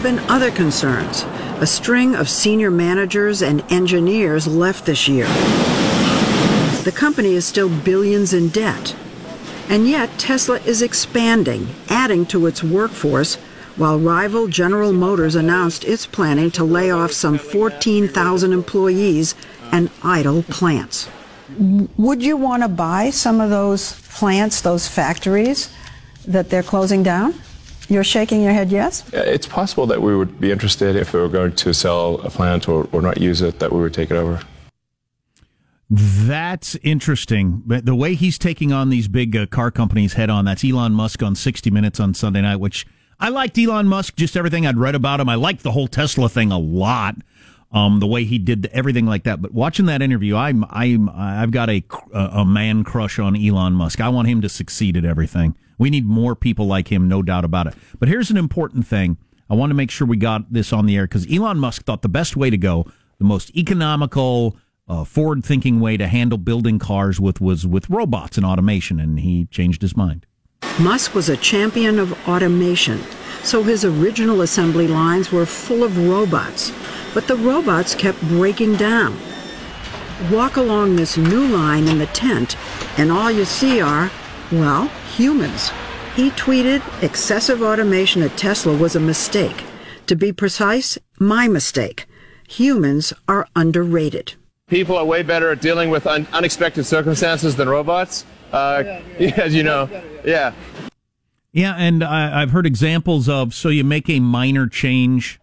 Have been other concerns. A string of senior managers and engineers left this year. The company is still billions in debt. And yet, Tesla is expanding, adding to its workforce, while rival General Motors announced it's planning to lay off some 14,000 employees and idle plants. Would you want to buy some of those plants, those factories that they're closing down? You're shaking your head yes? It's possible that we would be interested if we were going to sell a plant or, or not use it, that we would take it over. That's interesting. But the way he's taking on these big uh, car companies head on, that's Elon Musk on 60 Minutes on Sunday night, which I liked Elon Musk, just everything I'd read about him. I liked the whole Tesla thing a lot. Um, the way he did everything like that. But watching that interview, I'm, I'm, I've got a, a man crush on Elon Musk. I want him to succeed at everything. We need more people like him, no doubt about it. But here's an important thing. I want to make sure we got this on the air because Elon Musk thought the best way to go, the most economical, uh, forward-thinking way to handle building cars with was with robots and automation, and he changed his mind. Musk was a champion of automation, so his original assembly lines were full of robots, but the robots kept breaking down. Walk along this new line in the tent, and all you see are, well, humans. He tweeted excessive automation at Tesla was a mistake. To be precise, my mistake. Humans are underrated. People are way better at dealing with un- unexpected circumstances than robots. Uh, as you know, yeah. Yeah, and I, I've heard examples of so you make a minor change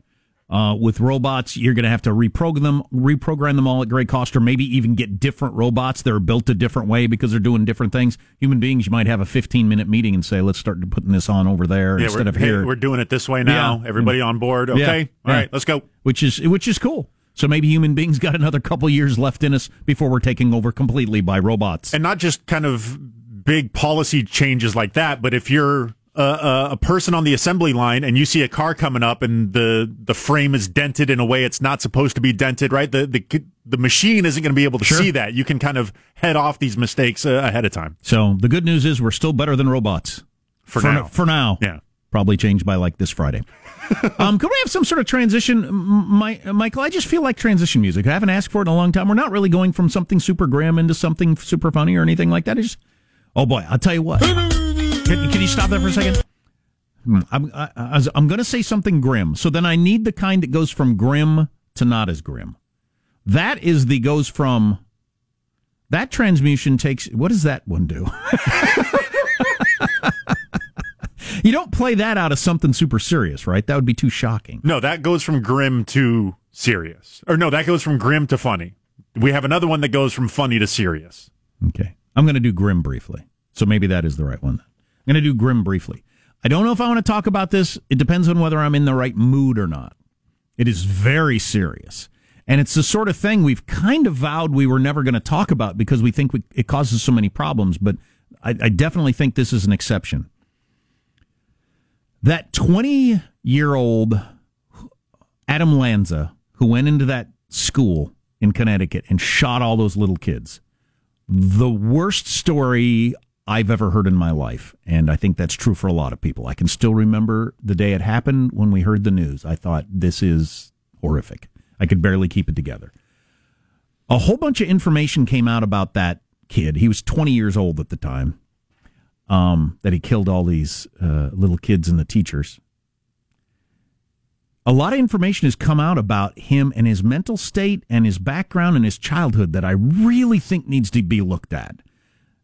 uh, with robots, you're going to have to reprogram them, reprogram them all at great cost, or maybe even get different robots that are built a different way because they're doing different things. Human beings, you might have a 15 minute meeting and say, "Let's start putting this on over there yeah, instead of hey, here." We're doing it this way now. Yeah. Everybody on board? Okay, yeah. all right, let's go. Which is which is cool. So maybe human beings got another couple years left in us before we're taking over completely by robots, and not just kind of big policy changes like that, but if you're a, a, person on the assembly line and you see a car coming up and the the frame is dented in a way it's not supposed to be dented, right? The the the machine isn't going to be able to sure. see that. You can kind of head off these mistakes uh, ahead of time. So the good news is we're still better than robots for, for now. For now, yeah. Probably changed by like this Friday. um, could we have some sort of transition, My, Michael? I just feel like transition music. I haven't asked for it in a long time. We're not really going from something super grim into something super funny or anything like that. It's just, oh boy, I'll tell you what. Can, can you stop that for a second? Hmm, I'm, I, am going to say something grim. So then I need the kind that goes from grim to not as grim. That is the goes from. That transmutation takes. What does that one do? you don't play that out of something super serious, right? That would be too shocking. No, that goes from grim to serious. Or no, that goes from grim to funny. We have another one that goes from funny to serious. Okay. I'm going to do grim briefly. So maybe that is the right one. I'm going to do grim briefly. I don't know if I want to talk about this. It depends on whether I'm in the right mood or not. It is very serious. And it's the sort of thing we've kind of vowed we were never going to talk about because we think we, it causes so many problems. But I, I definitely think this is an exception. That 20 year old Adam Lanza, who went into that school in Connecticut and shot all those little kids, the worst story I've ever heard in my life. And I think that's true for a lot of people. I can still remember the day it happened when we heard the news. I thought, this is horrific. I could barely keep it together. A whole bunch of information came out about that kid. He was 20 years old at the time, um, that he killed all these uh, little kids and the teachers. A lot of information has come out about him and his mental state and his background and his childhood that I really think needs to be looked at.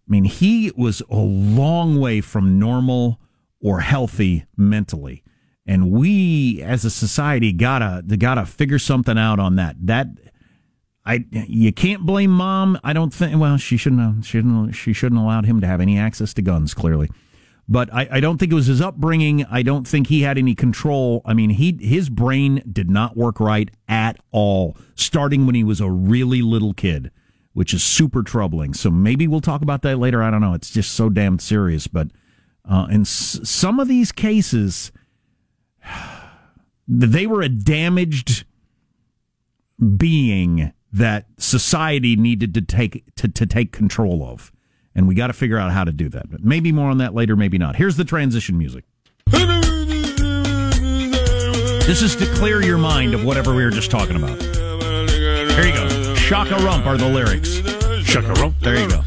I mean, he was a long way from normal or healthy mentally. And we as a society gotta gotta figure something out on that. That I you can't blame mom. I don't think. Well, she shouldn't have. She shouldn't. She shouldn't allowed him to have any access to guns. Clearly, but I, I don't think it was his upbringing. I don't think he had any control. I mean, he his brain did not work right at all. Starting when he was a really little kid which is super troubling. So maybe we'll talk about that later. I don't know. It's just so damn serious. But uh, in s- some of these cases, they were a damaged being that society needed to take to, to take control of. And we got to figure out how to do that. But maybe more on that later, maybe not. Here's the transition music. This is to clear your mind of whatever we were just talking about. Here you go. Shaka Rump are the lyrics. Shaka rump. There you go.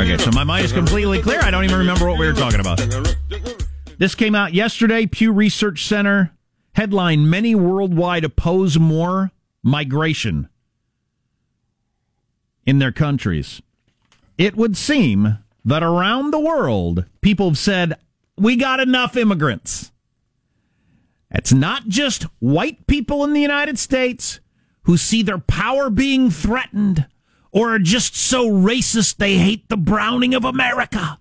Okay, so my mind is completely clear. I don't even remember what we were talking about. This came out yesterday. Pew Research Center headline Many worldwide oppose more migration in their countries. It would seem that around the world, people have said, We got enough immigrants. It's not just white people in the United States who see their power being threatened or are just so racist they hate the browning of America.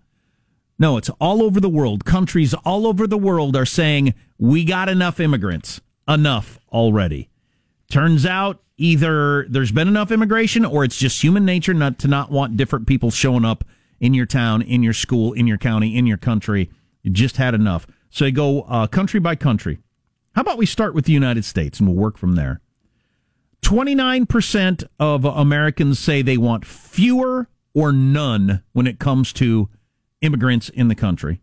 No, it's all over the world. Countries all over the world are saying, we got enough immigrants. Enough already. Turns out either there's been enough immigration or it's just human nature not to not want different people showing up in your town, in your school, in your county, in your country. You just had enough. So you go uh, country by country. How about we start with the United States and we'll work from there? 29% of Americans say they want fewer or none when it comes to immigrants in the country.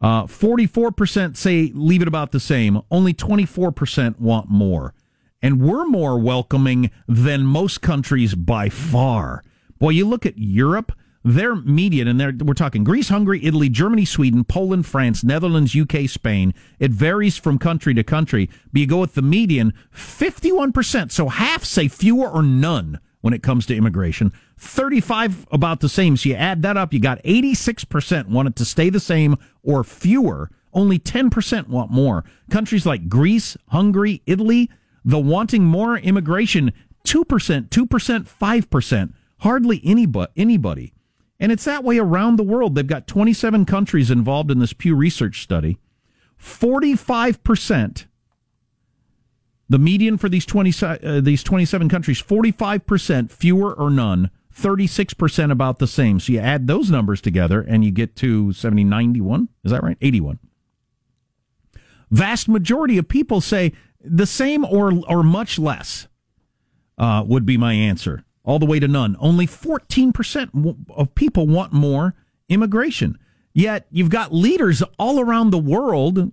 Uh, 44% say leave it about the same. Only 24% want more. And we're more welcoming than most countries by far. Boy, you look at Europe, their median, and we're talking Greece, Hungary, Italy, Germany, Sweden, Poland, France, Netherlands, UK, Spain. It varies from country to country, but you go with the median 51%. So half say fewer or none when it comes to immigration. 35 about the same. So you add that up, you got 86% want it to stay the same or fewer. Only 10% want more. Countries like Greece, Hungary, Italy, the wanting more immigration, 2%, 2%, 5%. Hardly anybody, anybody. And it's that way around the world. They've got 27 countries involved in this Pew Research study. 45%, the median for these 20, uh, these 27 countries, 45% fewer or none, 36% about the same. So you add those numbers together and you get to 70, 91. Is that right? 81. Vast majority of people say the same or, or much less uh, would be my answer all the way to none. Only 14% of people want more immigration. Yet you've got leaders all around the world,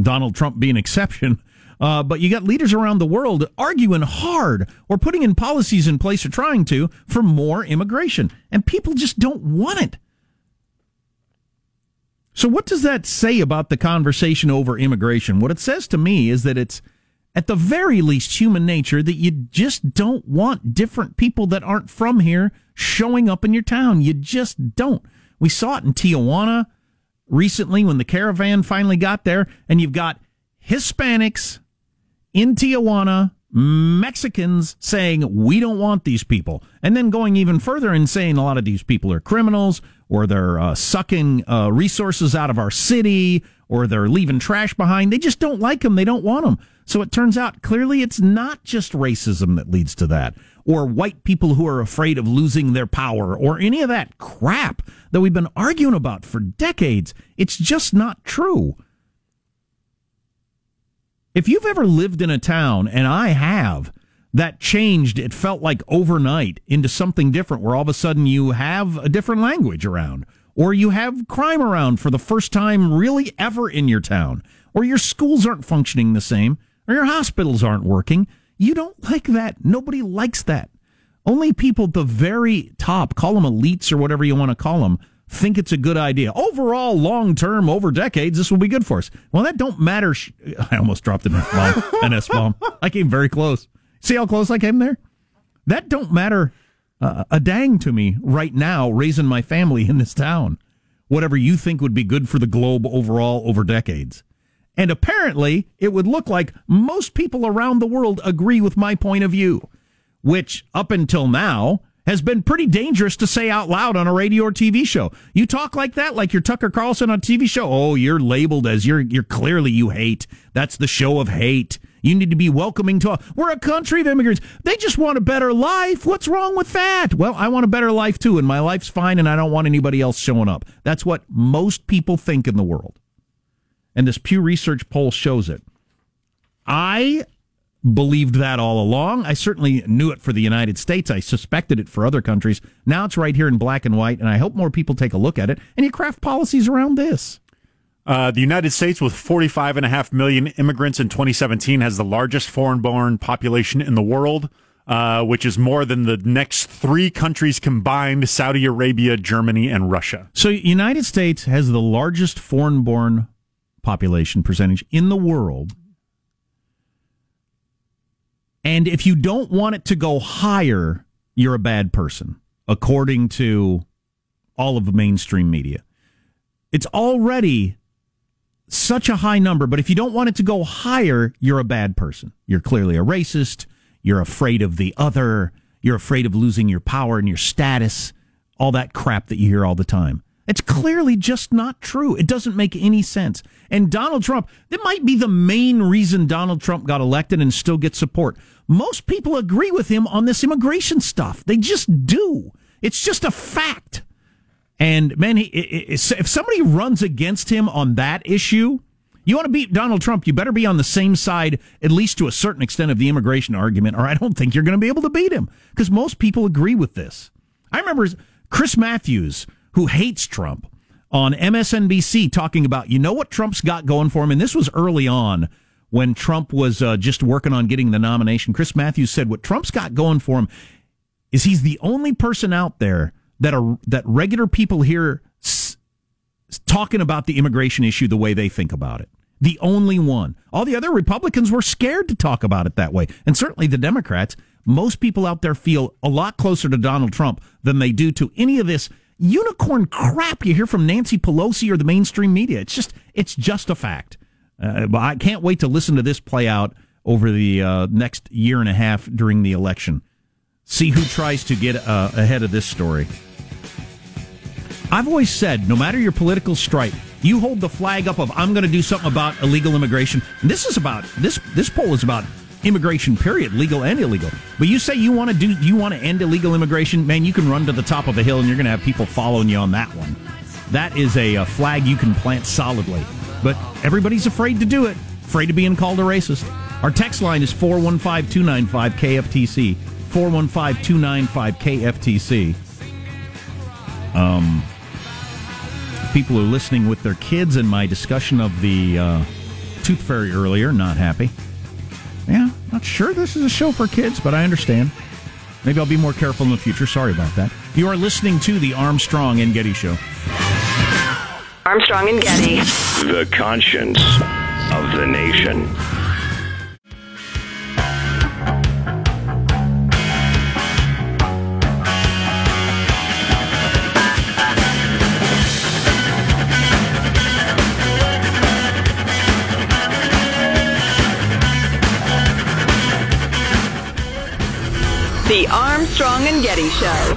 Donald Trump being an exception, uh, but you got leaders around the world arguing hard or putting in policies in place or trying to for more immigration. And people just don't want it. So, what does that say about the conversation over immigration? What it says to me is that it's at the very least human nature that you just don't want different people that aren't from here showing up in your town. You just don't. We saw it in Tijuana recently when the caravan finally got there, and you've got Hispanics in Tijuana, Mexicans saying, we don't want these people. And then going even further and saying a lot of these people are criminals or they're uh, sucking uh, resources out of our city or they're leaving trash behind. They just don't like them. They don't want them. So it turns out clearly it's not just racism that leads to that, or white people who are afraid of losing their power, or any of that crap that we've been arguing about for decades. It's just not true. If you've ever lived in a town, and I have, that changed, it felt like overnight into something different where all of a sudden you have a different language around, or you have crime around for the first time really ever in your town, or your schools aren't functioning the same or your hospitals aren't working. You don't like that. Nobody likes that. Only people at the very top, call them elites or whatever you want to call them, think it's a good idea. Overall, long term, over decades, this will be good for us. Well, that don't matter. Sh- I almost dropped an F bomb. an S bomb. I came very close. See how close I came there? That don't matter uh, a dang to me right now, raising my family in this town. Whatever you think would be good for the globe overall over decades. And apparently, it would look like most people around the world agree with my point of view, which up until now has been pretty dangerous to say out loud on a radio or TV show. You talk like that, like you're Tucker Carlson on a TV show. Oh, you're labeled as you're, you're clearly you hate. That's the show of hate. You need to be welcoming to, us. we're a country of immigrants. They just want a better life. What's wrong with that? Well, I want a better life too, and my life's fine, and I don't want anybody else showing up. That's what most people think in the world and this Pew Research poll shows it. I believed that all along. I certainly knew it for the United States. I suspected it for other countries. Now it's right here in black and white, and I hope more people take a look at it and you craft policies around this. Uh, the United States, with 45.5 million immigrants in 2017, has the largest foreign born population in the world, uh, which is more than the next three countries combined Saudi Arabia, Germany, and Russia. So, United States has the largest foreign born population percentage in the world. And if you don't want it to go higher, you're a bad person, according to all of the mainstream media. It's already such a high number, but if you don't want it to go higher, you're a bad person. You're clearly a racist. You're afraid of the other. You're afraid of losing your power and your status. All that crap that you hear all the time. It's clearly just not true. It doesn't make any sense. And Donald Trump, that might be the main reason Donald Trump got elected and still gets support. Most people agree with him on this immigration stuff. They just do. It's just a fact. And man, he, if somebody runs against him on that issue, you want to beat Donald Trump, you better be on the same side, at least to a certain extent, of the immigration argument, or I don't think you're going to be able to beat him because most people agree with this. I remember Chris Matthews, who hates Trump, on MSNBC talking about, you know what Trump's got going for him? And this was early on when Trump was uh, just working on getting the nomination. Chris Matthews said, what Trump's got going for him is he's the only person out there that are that regular people here s- talking about the immigration issue the way they think about it. The only one. All the other Republicans were scared to talk about it that way, and certainly the Democrats. Most people out there feel a lot closer to Donald Trump than they do to any of this unicorn crap you hear from Nancy Pelosi or the mainstream media. It's just it's just a fact. Uh, I can't wait to listen to this play out over the uh, next year and a half during the election. See who tries to get uh, ahead of this story. I've always said, no matter your political stripe, you hold the flag up of I'm going to do something about illegal immigration. And this is about this. This poll is about immigration. Period, legal and illegal. But you say you want to do, you want to end illegal immigration, man. You can run to the top of a hill, and you're going to have people following you on that one. That is a, a flag you can plant solidly. But everybody's afraid to do it. Afraid of being called a racist. Our text line is 415 295 KFTC. 415 295 KFTC. Um, people are listening with their kids in my discussion of the uh, tooth fairy earlier, not happy. Yeah, not sure this is a show for kids, but I understand. Maybe I'll be more careful in the future. Sorry about that. You are listening to the Armstrong and Getty Show. Armstrong and Getty. The conscience of the nation. Armstrong and Getty Show.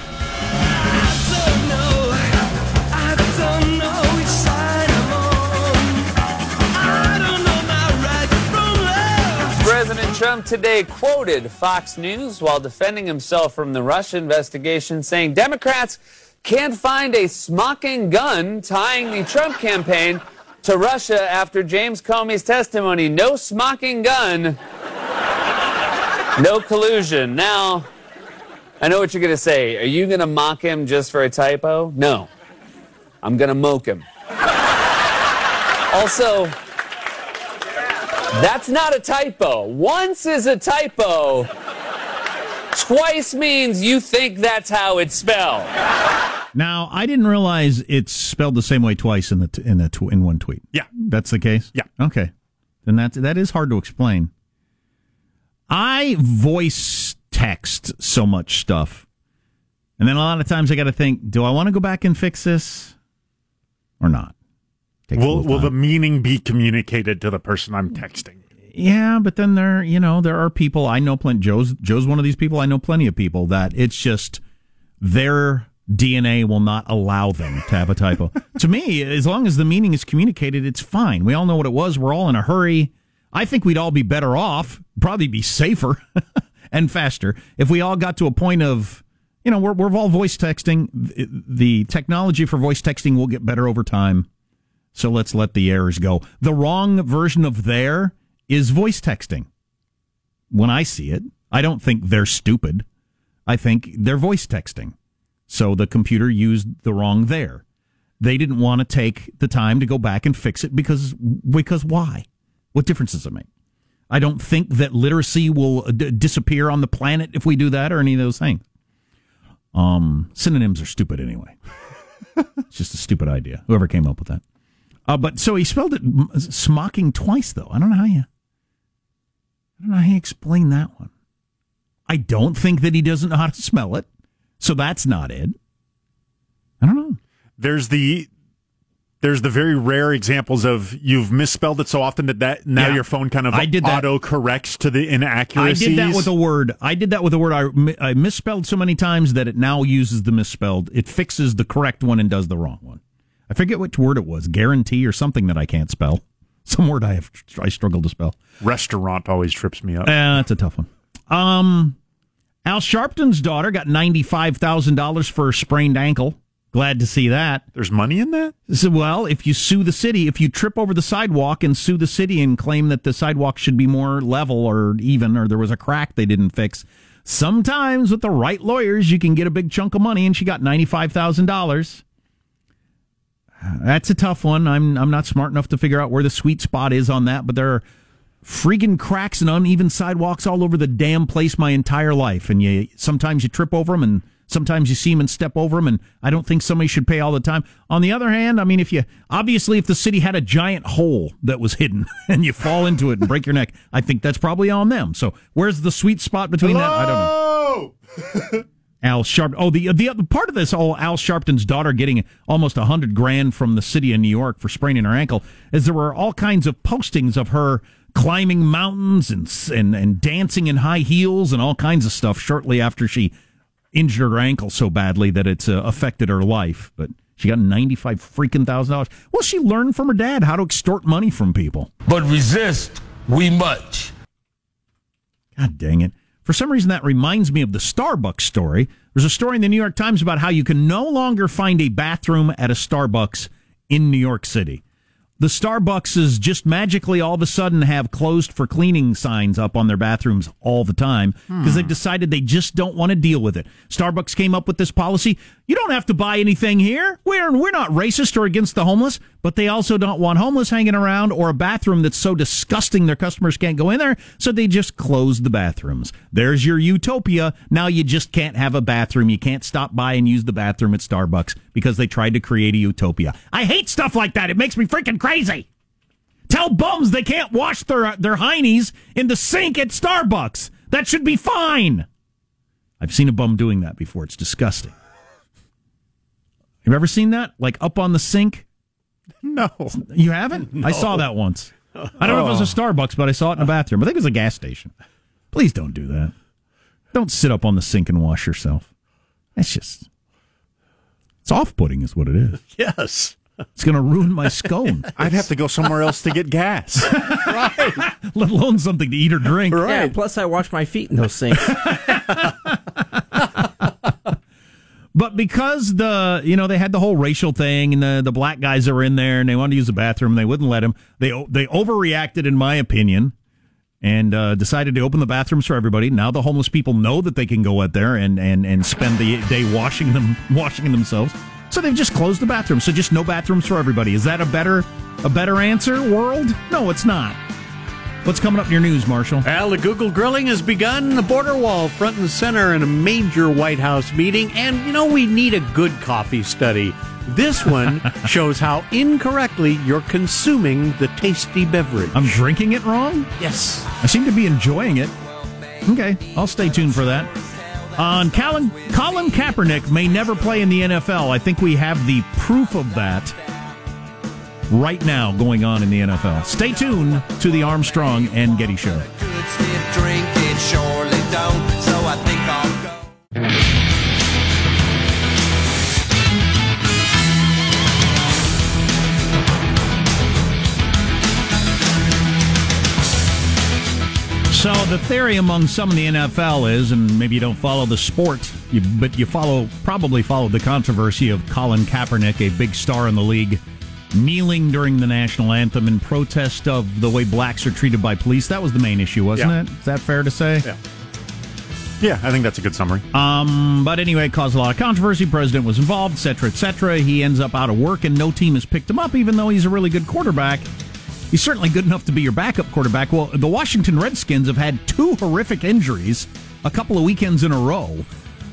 President Trump today quoted Fox News while defending himself from the Russia investigation, saying Democrats can't find a smoking gun tying the Trump campaign to Russia after James Comey's testimony. No smoking gun, no collusion. Now, I know what you're going to say. Are you going to mock him just for a typo? No. I'm going to moke him. also, that's not a typo. Once is a typo. Twice means you think that's how it's spelled. Now, I didn't realize it's spelled the same way twice in the t- in the tw- in one tweet. Yeah. That's the case. Yeah. Okay. Then that that is hard to explain. I voice text so much stuff, and then a lot of times I got to think: Do I want to go back and fix this or not? Will will the meaning be communicated to the person I'm texting? Yeah, but then there, you know, there are people I know. Plenty. Joe's Joe's one of these people. I know plenty of people that it's just their DNA will not allow them to have a typo. to me, as long as the meaning is communicated, it's fine. We all know what it was. We're all in a hurry. I think we'd all be better off, probably be safer and faster if we all got to a point of, you know, we're we're all voice texting. The- technology for voice texting will get better over time. So let's let the errors go. The wrong version of there is voice texting. When I see it, I don't think they're stupid. I think they're voice texting. So the computer used the wrong there. they didn't want to take the time to go back and fix it because because why? What difference does it make? I don't think that literacy will uh, d- disappear on the planet if we do that or any of those things. Um, synonyms are stupid anyway. it's just a stupid idea. Whoever came up with that. Uh, but so he spelled it m- smocking twice, though. I don't know how you. I don't know how you explain that one. I don't think that he doesn't know how to smell it, so that's not it. I don't know. There's the there's the very rare examples of you've misspelled it so often that, that now Yeah. your phone kind of I did that. auto corrects to the inaccuracies. I did that with a word. I did that with a word I, I misspelled so many times that it now uses the misspelled. It fixes the correct one and does the wrong one. I forget which word it was, guarantee or something that I can't spell. Some word I have I struggle to spell. Restaurant always trips me up. Eh, that's a tough one. Um, Al Sharpton's daughter got ninety five thousand dollars for a sprained ankle. Glad to see that. There's money in that? So, well, if you sue the city, if you trip over the sidewalk and sue the city and claim that the sidewalk should be more level or even, or there was a crack they didn't fix, sometimes with the right lawyers, you can get a big chunk of money. And she got ninety five thousand dollars. That's a tough one. I'm I'm not smart enough to figure out where the sweet spot is on that, but there are freaking cracks and uneven sidewalks all over the damn place my entire life, and you sometimes you trip over them, and sometimes you see them and step over them, and I don't think somebody should pay all the time. On the other hand, I mean, if you obviously if the city had a giant hole that was hidden and you fall into it and break your neck, I think that's probably on them. So where's the sweet spot between that? I don't know. Al Sharp. Oh, the the other part of this whole Al Sharpton's daughter getting almost a hundred grand from the city of New York for spraining her ankle is there were all kinds of postings of her climbing mountains and and and dancing in high heels and all kinds of stuff shortly after she injured her ankle so badly that it's uh, affected her life. But she got ninety five freaking thousand dollars. Well, she learned from her dad how to extort money from people. but resist we much. God dang it. For some reason, that reminds me of the Starbucks story. There's a story in the New York Times about how you can no longer find a bathroom at a Starbucks in New York City. The Starbucks just magically all of a sudden have closed for cleaning signs up on their bathrooms all the time because they've hmm. decided they just don't want to deal with it. Starbucks came up with this policy. You don't have to buy anything here. We're, we're not racist or against the homeless, but they also don't want homeless hanging around or a bathroom that's so disgusting their customers can't go in there. So they just close the bathrooms. There's your utopia. Now you just can't have a bathroom. You can't stop by and use the bathroom at Starbucks because they tried to create a utopia. I hate stuff like that. It makes me freaking crazy. Tell bums they can't wash their uh, their heinies in the sink at Starbucks. That should be fine. I've seen a bum doing that before. It's disgusting. Have you ever seen that? Like up on the sink? No. You haven't? I saw that once. I don't know if it was a oh. Starbucks, but I saw it in a bathroom. I think it was a gas station. Please don't do that. Don't sit up on the sink and wash yourself. That's just it's off-putting, is what it is. Yes. It's going to ruin my scone, I'd have to go somewhere else to get gas. Right. Let alone something to eat or drink. Yeah, plus I wash my feet in those sinks. But because the you know they had the whole racial thing and the the black guys that were in there and they wanted to use the bathroom and they wouldn't let them they they overreacted in my opinion and uh, decided to open the bathrooms for everybody. Now the homeless people know that they can go out there and and and spend the day washing them washing themselves. So they've just closed the bathrooms. So just no bathrooms for everybody. Is that a better a better answer, world? No, it's not. What's coming up in your news, Marsha? Well, the Google grilling has begun. The border wall front and center in a major White House meeting. And, you know, we need a good coffee study. This one shows how incorrectly you're consuming the tasty beverage. I'm drinking it wrong? yes. I seem to be enjoying it. Okay, I'll stay tuned for that. On Colin, Colin Kaepernick may never play in the NFL. I think we have the proof of that right now going on in the NFL. Stay tuned to the Armstrong and Getty Show. So I think I'll go. So the theory among some in the NFL is, and maybe you don't follow the sport, you, but you follow probably followed the controversy of Colin Kaepernick, a big star in the league, kneeling during the national anthem in protest of the way blacks are treated by police. That was the main issue, wasn't Yeah. it? Is that fair to say? Yeah. Yeah, I think that's a good summary. Um, but anyway, it caused a lot of controversy. President was involved, etc., cetera, et cetera. He ends up out of work, and no team has picked him up, even though he's a really good quarterback. He's certainly good enough to be your backup quarterback. Well, the Washington Redskins have had two horrific injuries a couple of weekends in a row,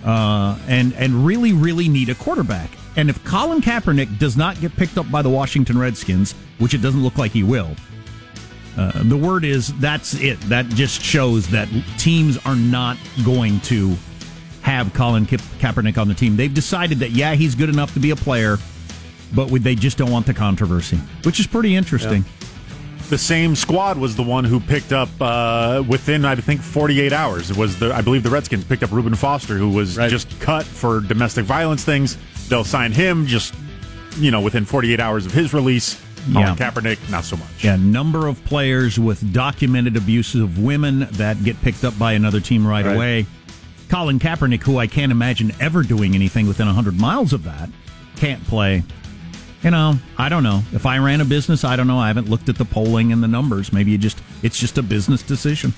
uh, and and really, really need a quarterback. And if Colin Kaepernick does not get picked up by the Washington Redskins, which it doesn't look like he will, uh, the word is that's it. That just shows that teams are not going to have Colin Ka- Kaepernick on the team. They've decided that yeah, he's good enough to be a player, but they just don't want the controversy, which is pretty interesting. The same squad was the one who picked up uh, within, I think, 48 hours. It was the, I believe, the Redskins picked up Reuben Foster, who was Right. just cut for domestic violence things. They'll sign him just, you know, within 48 hours of his release. Yeah. Colin Kaepernick, not so much. Yeah, number of players with documented abuses of women that get picked up by another team right, Right. away. Colin Kaepernick, who I can't imagine ever doing anything within 100 miles of that, can't play. You know, I don't know. If I ran a business, I don't know. I haven't looked at the polling and the numbers. Maybe you just it's just a business decision.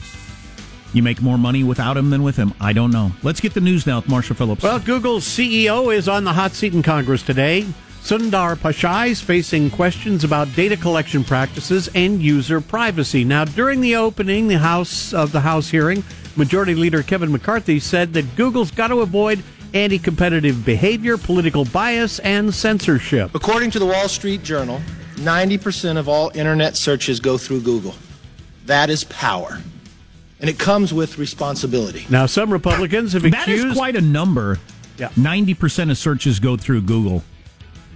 You make more money without him than with him. I don't know. Let's get the news now with Marsha Phillips. Well, Google's CEO is on the hot seat in Congress today. Sundar Pichai is facing questions about data collection practices and user privacy. Now, during the opening, the House of the House hearing, Majority Leader Kevin McCarthy said that Google's got to avoid anti-competitive behavior, political bias, and censorship. According to the Wall Street Journal, 90% of all internet searches go through Google. That is power. And it comes with responsibility. Now, some Republicans have accused is quite a number. Yeah. 90% of searches go through Google.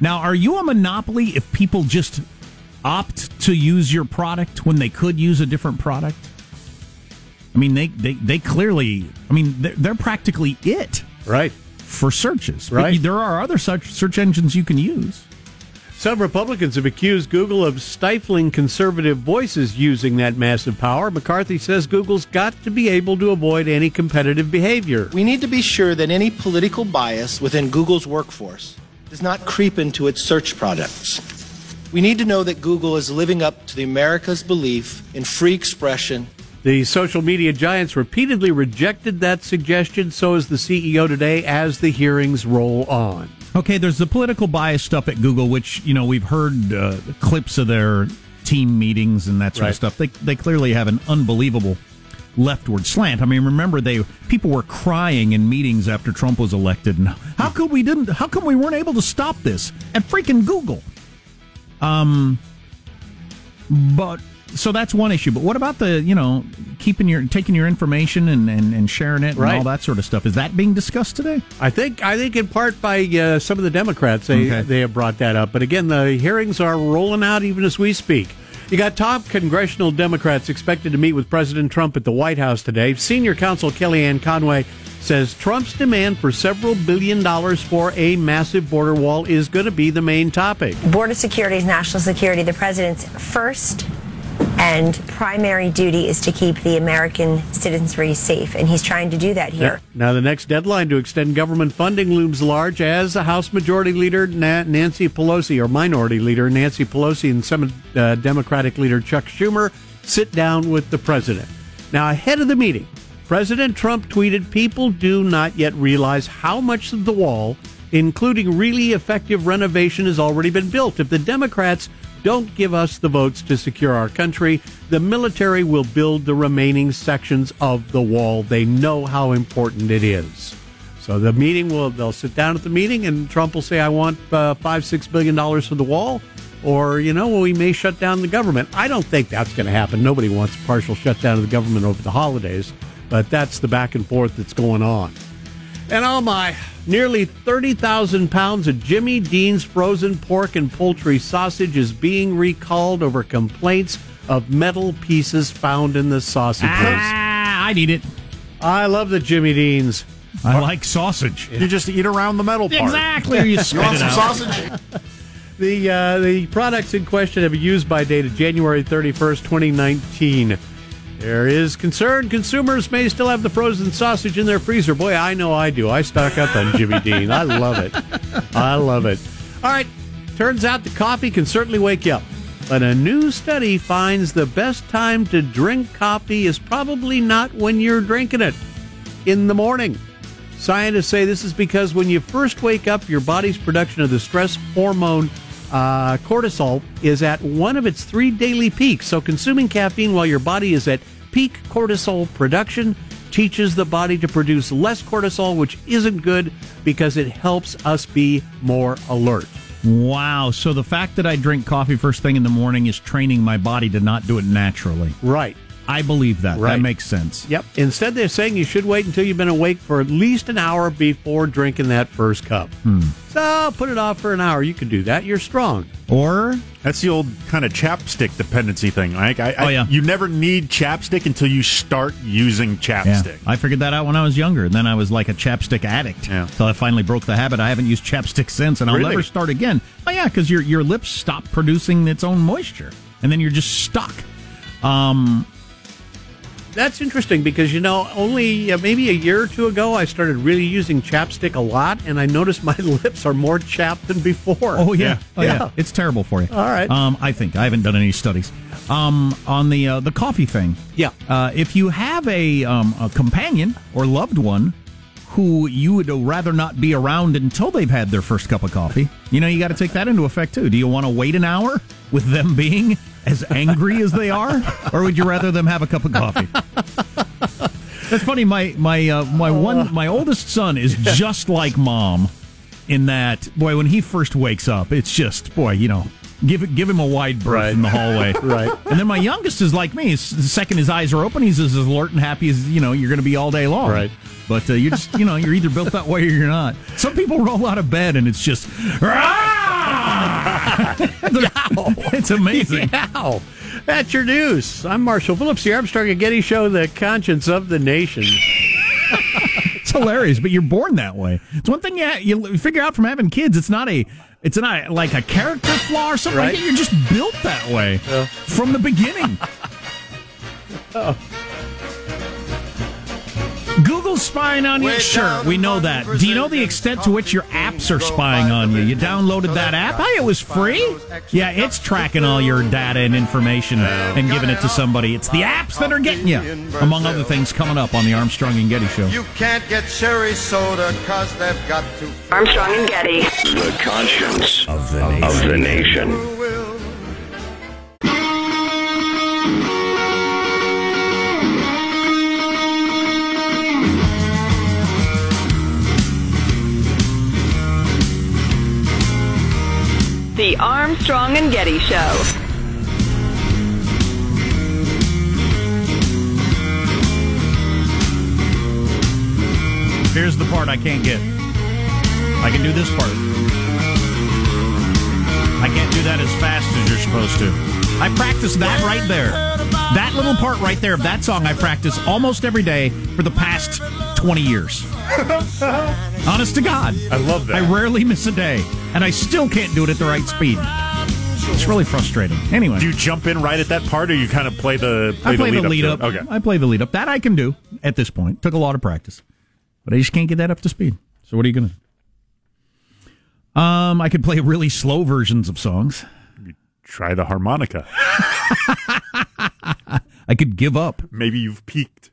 Now, are you a monopoly if people just opt to use your product when they could use a different product? I mean, they, they, they clearly, I mean, they're, they're practically it right. For searches. But Right. there are other such search engines you can use. Some Republicans have accused Google of stifling conservative voices using that massive power. McCarthy says Google's got to be able to avoid any competitive behavior. We need to be sure that any political bias within Google's workforce does not creep into its search products. We need to know that Google is living up to the America's belief in free expression The social media giants repeatedly rejected that suggestion, so is the CEO today as the hearings roll on. Okay, there's the political bias stuff at Google, which you know we've heard uh, clips of their team meetings and that sort Right. of stuff. They they clearly have an unbelievable leftward slant. I mean, remember they people were crying in meetings after Trump was elected, and how could we didn't? How come we weren't able to stop this at freaking Google? Um, but so that's one issue. But what about the you know keeping your taking your information and and, and sharing it and all that sort of stuff? Is that being discussed today? I think I think in part by uh, some of the Democrats they Okay. they have brought that up. But again, the hearings are rolling out even as we speak. You got top congressional Democrats expected to meet with President Trump at the White House today. Senior counsel Kellyanne Conway says Trump's demand for several billion dollars for a massive border wall is going to be the main topic. Border security is national security. The president's first and primary duty is to keep the American citizenry safe, and he's trying to do that here. Now, the next deadline to extend government funding looms large as House Majority Leader Nancy Pelosi, or Minority Leader Nancy Pelosi, and some uh, Democratic Leader Chuck Schumer sit down with the president. Now, ahead of the meeting, President Trump tweeted, People do not yet realize how much of the wall, including really effective renovation, has already been built. If the Democrats don't give us the votes to secure our country, the military will build the remaining sections of the wall. They know how important it is. So the meeting will, they'll sit down at the meeting and Trump will say, I want uh, five, six billion dollars for the wall. Or, you know, we may shut down the government. I don't think that's going to happen. Nobody wants a partial shutdown of the government over the holidays. But that's the back and forth that's going on. And oh my, nearly 30,000 pounds of Jimmy Dean's frozen pork and poultry sausage is being recalled over complaints of metal pieces found in the sausages. Ah, I need it. I love the Jimmy Dean's. I like sausage. You just eat around the metal part. Exactly. You spit want some sausage? The uh, the products in question have a use by date of January 31st, 2019. There is concern consumers may still have the frozen sausage in their freezer. Boy, I know I do. I stock up on Jimmy Dean. I love it. I love it. All right. Turns out the coffee can certainly wake you up. But a new study finds the best time to drink coffee is probably not when you're drinking it. in the morning. Scientists say this is because when you first wake up, your body's production of the stress hormone uh, cortisol is at one of its three daily peaks. So, consuming caffeine while your body is at peak cortisol production teaches the body to produce less cortisol, which isn't good because it helps us be more alert. Wow. So the fact that I drink coffee first thing in the morning is training my body to not do it naturally. Right. I believe that. Right. That makes sense. Yep. Instead, they're saying you should wait until you've been awake for at least an hour before drinking that first cup. Hmm. So put it off for an hour. You can do that. You're strong. Or That's the old kind of chapstick dependency thing. Like, I, I, Oh, yeah. You never need chapstick until you start using Yeah, chapstick. I figured that out when I was younger, and then I was like a chapstick addict. Yeah. Until I finally broke the habit. I haven't used chapstick since, and I'll Really? never start again. Oh yeah, because your your lips stop producing its own moisture, and then you're just stuck. Um, That's interesting because, you know, only uh, maybe a year or two ago, I started really using chapstick a lot, and I noticed my lips are more chapped than before. oh yeah, oh yeah. Yeah. it's terrible for you. All right. Um, I think I haven't done any studies. Um, on the uh, the coffee thing. Yeah. Uh, if you have a um, a companion or loved one who you would rather not be around until they've had their first cup of coffee, you know, you got to take that into effect too. Do you want to wait an hour with them being as angry as they are, or would you rather them have a cup of coffee? That's funny. My my uh, my one my oldest son is just like mom in that boy when he first wakes up, it's just boy, you know. Give it, give him a wide berth Right. in the hallway, Right. And then my youngest is like me. The second his eyes are open, he's as alert and happy as you know you're going to be all day long. Right. But uh, you're just you know you're either built that way or you're not. Some people roll out of bed and it's just it's amazing. Ow. That's your news. I'm Marsha Phillips, the Armstrong and Getty Show, the conscience of the nation. It's hilarious, but you're born that way. It's one thing you, you figure out from having kids. It's not a, it's not like a character flaw or something. like Right. that. You're just built that way from the beginning. Oh. Google's spying on you. Sure, we know that. Do you know the extent to which your apps are spying on you? You downloaded that app? Hey, it was free. Yeah, it's tracking all your data and information and giving it to somebody. It's the apps that are getting you. Among other things, coming up on the Armstrong and Getty Show. You can't get cherry soda cause they've got to Armstrong and Getty. The conscience of the nation. Of the nation. The Armstrong and Getty Show. Here's the part I can't get. I can do this part. I can't do that as fast as you're supposed to. I practice that right there. That little part right there of that song I practice almost every day for the past 20 years. Honest to God. I love that. I rarely miss a day, and I still can't do it at the right speed. It's really frustrating. Anyway. Do you jump in right at that part, or you kind of play the play I play the the lead to up. Okay. I play the lead up. That I can do at this point. Took a lot of practice, but I just can't get that up to speed. So what are you gonna? do? Um, I could play really slow versions of songs. Try the harmonica. I could give up. Maybe you've peaked.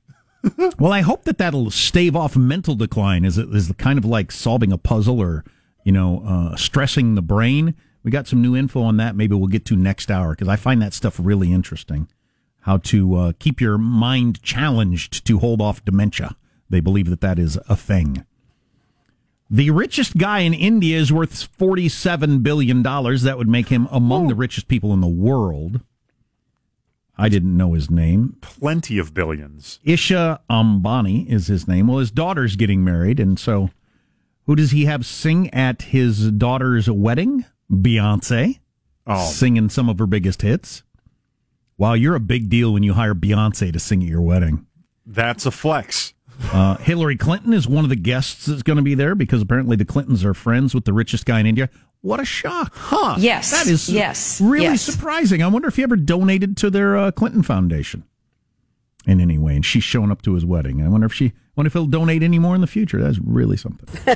Well, I hope that that'll stave off mental decline. Is it is the kind of like solving a puzzle or you know uh, stressing the brain? We got some new info on that. Maybe we'll get to next hour because I find that stuff really interesting. How to uh, keep your mind challenged to hold off dementia. They believe that that is a thing. The richest guy in India is worth $47 billion. That would make him among the richest people in the world. I didn't know his name. Plenty of billions. Isha Ambani is his name. Well, his daughter's getting married, and so who does he have sing at his daughter's wedding? Beyonce, Oh, singing some of her biggest hits. Wow, you're a big deal when you hire Beyonce to sing at your wedding. that's a flex. Uh, Hillary Clinton is one of the guests that's going to be there because apparently the Clintons are friends with the richest guy in India. What a shock, huh? Yes, that is yes, really yes. surprising. I wonder if he ever donated to their uh, Clinton Foundation in any way, and she's showing up to his wedding. I wonder if she, I wonder if he'll donate any more in the future. That's really something.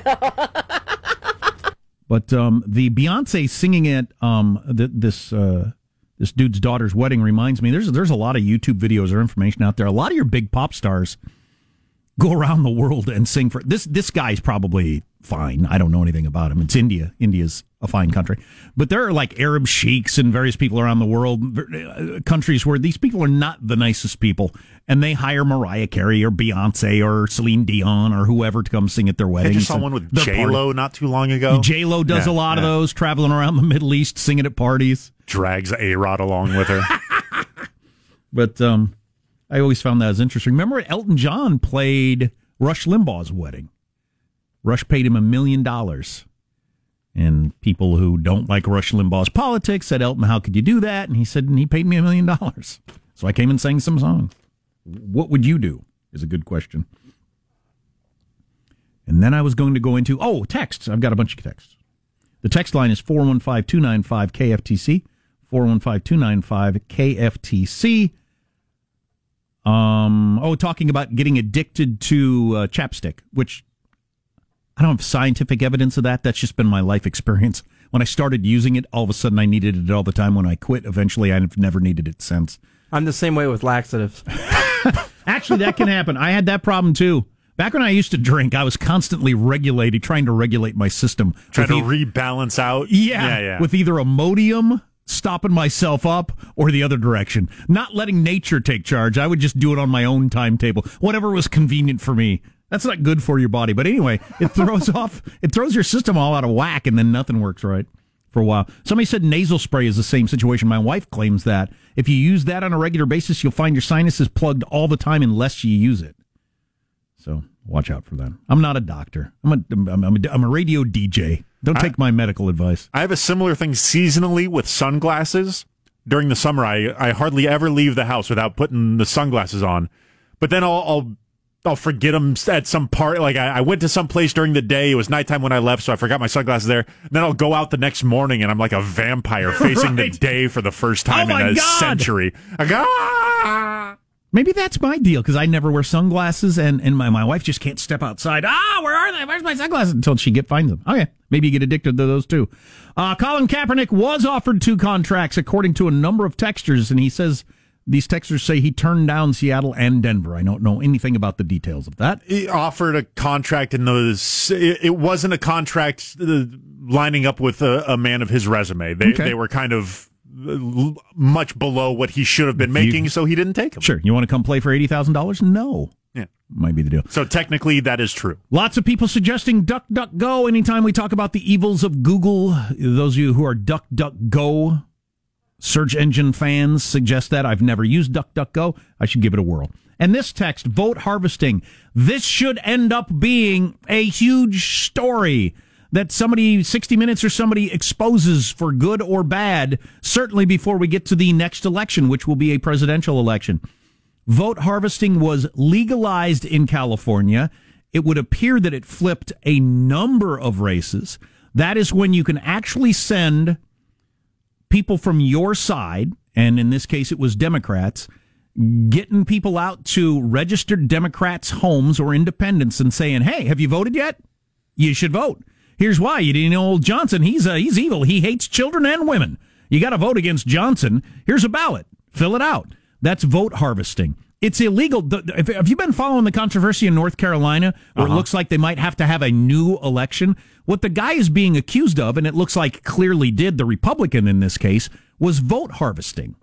but um, the Beyonce singing at um, th- this uh, this dude's daughter's wedding reminds me. There's there's a lot of YouTube videos or information out there. A lot of your big pop stars go around the world and sing for this. This guy's probably fine. I don't know anything about him. It's India. India's a fine country, but there are like Arab sheiks and various people around the world, uh, countries where these people are not the nicest people, and they hire Mariah Carey or Beyonce or Celine Dion or whoever to come sing at their I weddings. just saw one with J Lo not too long ago. J Lo does Yeah, a lot of those, traveling around the Middle East, singing at parties. Drags A Rod along with her. But um, I always found that as interesting. Remember, Elton John played Rush Limbaugh's wedding. Rush paid him a million dollars. And people who don't like Rush Limbaugh's politics said, Elton, how could you do that? And he said, and he paid me a million dollars. So I came and sang some songs. What would you do? Is a good question. And then I was going to go into, oh, texts. I've got a bunch of texts. The text line is 415 295 KFTC. 415 295 KFTC. Um, oh, talking about getting addicted to uh, chapstick, which I don't have scientific evidence of that. That's just been my life experience. When I started using it, all of a sudden I needed it all the time. When I quit, eventually I've never needed it since. I'm the same way with laxatives. Actually, that can happen. I had that problem too. Back when I used to drink, I was constantly regulating, trying to regulate my system. Trying to e- rebalance out. yeah, Yeah, yeah. with either a Imodium stopping myself up or the other direction. Not letting nature take charge. I would just do it on my own timetable, whatever was convenient for me. That's not good for your body. But anyway, it throws off, it throws your system all out of whack and then nothing works right for a while. Somebody said nasal spray is the same situation. My wife claims that if you use that on a regular basis, you'll find your sinuses plugged all the time unless you use it. So watch out for that. I'm not a doctor. I'm a, I'm a, I'm a radio DJ. Don't take my medical advice. I have a similar thing seasonally with sunglasses. During the summer, I, I hardly ever leave the house without putting the sunglasses on. But then I'll I'll, I'll forget them at some part. Like I, I went to some place during the day. It was nighttime when I left, so I forgot my sunglasses there. And then I'll go out the next morning, and I'm like a vampire facing the day for the first time Oh in a God. century. I go, "Ah!" Maybe that's my deal because I never wear sunglasses, and, and my, my wife just can't step outside. Ah, where are they? Where's my sunglasses? Until she get finds them. Okay, maybe you get addicted to those too. Uh, Colin Kaepernick was offered two contracts according to a number of textures, and he says these texters say he turned down Seattle and Denver. I don't know anything about the details of that. he offered a contract in those. It, wasn't a contract uh, lining up with a, a man of his resume. They Okay. they were kind of uh, much below what he should have been making, so he didn't take them. Sure, you want to come play for eighty thousand dollars? No, Yeah. might be the deal. So technically, that is true. Lots of people suggesting DuckDuckGo anytime we talk about the evils of Google. Those of you who are DuckDuckGo search engine fans suggest that. I've never used DuckDuckGo. I should give it a whirl. And this text, vote harvesting. This should end up being a huge story that somebody, 60 Minutes or somebody exposes for good or bad, certainly before we get to the next election, which will be a presidential election vote harvesting was legalized in California, it would appear that it flipped a number of races. That is when you can actually send people from your side, and in this case it was Democrats, getting people out to registered Democrats' homes or independents and saying, "Hey, have you voted yet? You should vote." Here's why: you didn't know old Johnson. He's uh, he's evil. He hates children and women. You got to vote against Johnson. Here's a ballot. Fill it out. That's vote harvesting. It's illegal. Have have you been following the controversy in North Carolina where it uh-huh. looks like they might have to have a new election? What the guy is being accused of, and it looks like clearly did, the Republican in this case, was vote harvesting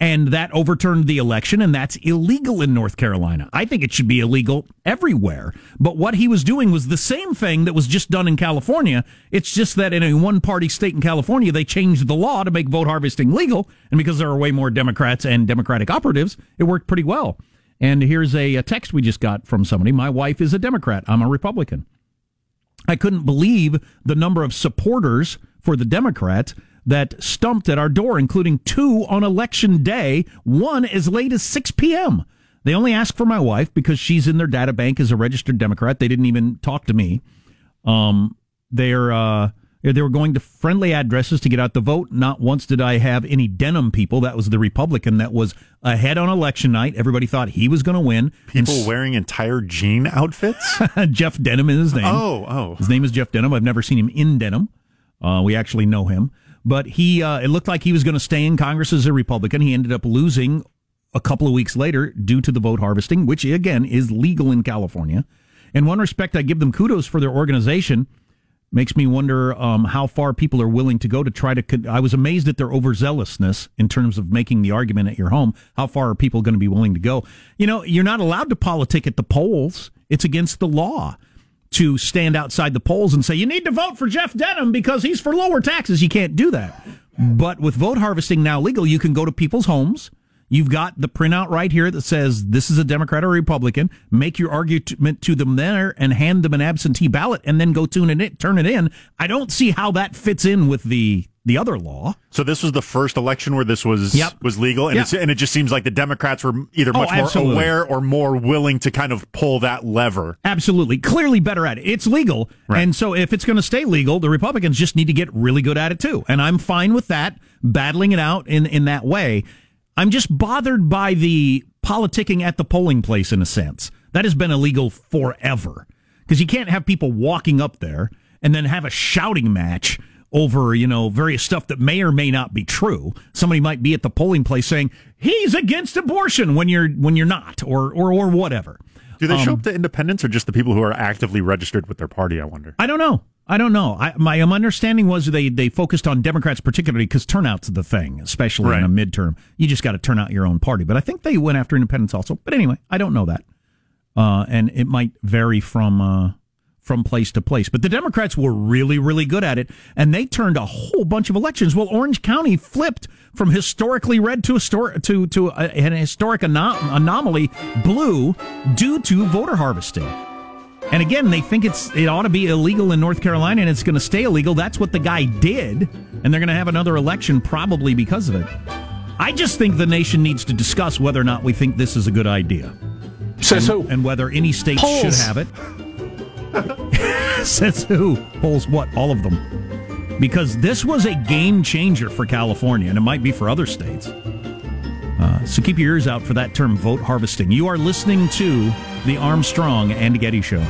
and that overturned the election, and that's illegal in North Carolina. I think it should be illegal everywhere. But what he was doing was the same thing that was just done in California. It's just that in a one party state in California, they changed the law to make vote harvesting legal. And because there are way more Democrats and Democratic operatives, it worked pretty well. And here's a, a text we just got from somebody. My wife is a Democrat. I'm a Republican. I couldn't believe the number of supporters for the Democrats that stumped at our door, including two on election day, one as late as 6 p.m. They only asked for my wife because she's in their data bank as a registered Democrat. They didn't even talk to me. Um, they're, uh, they were going to friendly addresses to get out the vote. Not once did I have any denim people. That was the Republican that was ahead on election night. Everybody thought he was going to win. People wearing entire jean outfits. Jeff Denham is his name. Oh, oh. His name is Jeff Denham. I've never seen him in denim. Uh, we actually know him, but he. Uh, it looked like he was going to stay in Congress as a Republican. He ended up losing a couple of weeks later due to the vote harvesting, which again is legal in California. In one respect, I give them kudos for their organization. Makes me wonder um, how far people are willing to go to try to. Con- I was amazed at their overzealousness in terms of making the argument at your home. How far are people going to be willing to go? You know, you're not allowed to politic at the polls. It's against the law to stand outside the polls and say you need to vote for Jeff Denham because he's for lower taxes. You can't do that. But with vote harvesting now legal, you can go to people's homes. You've got the printout right here that says this is a Democrat or Republican. Make your argument to them there and hand them an absentee ballot and then go tune it in, turn it in. I don't see how that fits in with the the other law. So this was the first election where this was Yep. was legal, and Yep. it's, and it just seems like the Democrats were either Oh, much more absolutely. aware or more willing to kind of pull that lever. Absolutely. Clearly better at it. It's legal. And so if it's going to stay legal, the Republicans just need to get really good at it too. And I'm fine with that, battling it out in, in that way. I'm just bothered by the politicking at the polling place in a sense. That has been illegal forever. Because you can't have people walking up there and then have a shouting match over, you know, various stuff that may or may not be true. Somebody might be at the polling place saying, he's against abortion when you're when you're not, or or or whatever. Do they show Um, up to independents or just the people who are actively registered with their party? I wonder. I don't know. I don't know. I, my understanding was they, they focused on Democrats particularly because turnout's the thing, especially in a midterm. You just got to turn out your own party. But I think they went after independents also. But anyway, I don't know that, uh, and it might vary from uh, from place to place. But the Democrats were really really good at it, and they turned a whole bunch of elections. Well, Orange County flipped from historically red to histor- to to a, an historic anom- anomaly blue due to voter harvesting. And again, they think it's it ought to be illegal in North Carolina and it's going to stay illegal. That's what the guy did, and they're going to have another election probably because of it. I just think the nation needs to discuss whether or not we think this is a good idea. Says and, who? And whether any state should have it. Says who? Polls what? All of them. Because this was a game changer for California, and it might be for other states. Uh, so keep your ears out for that term, vote harvesting. You are listening to the Armstrong and Getty Show.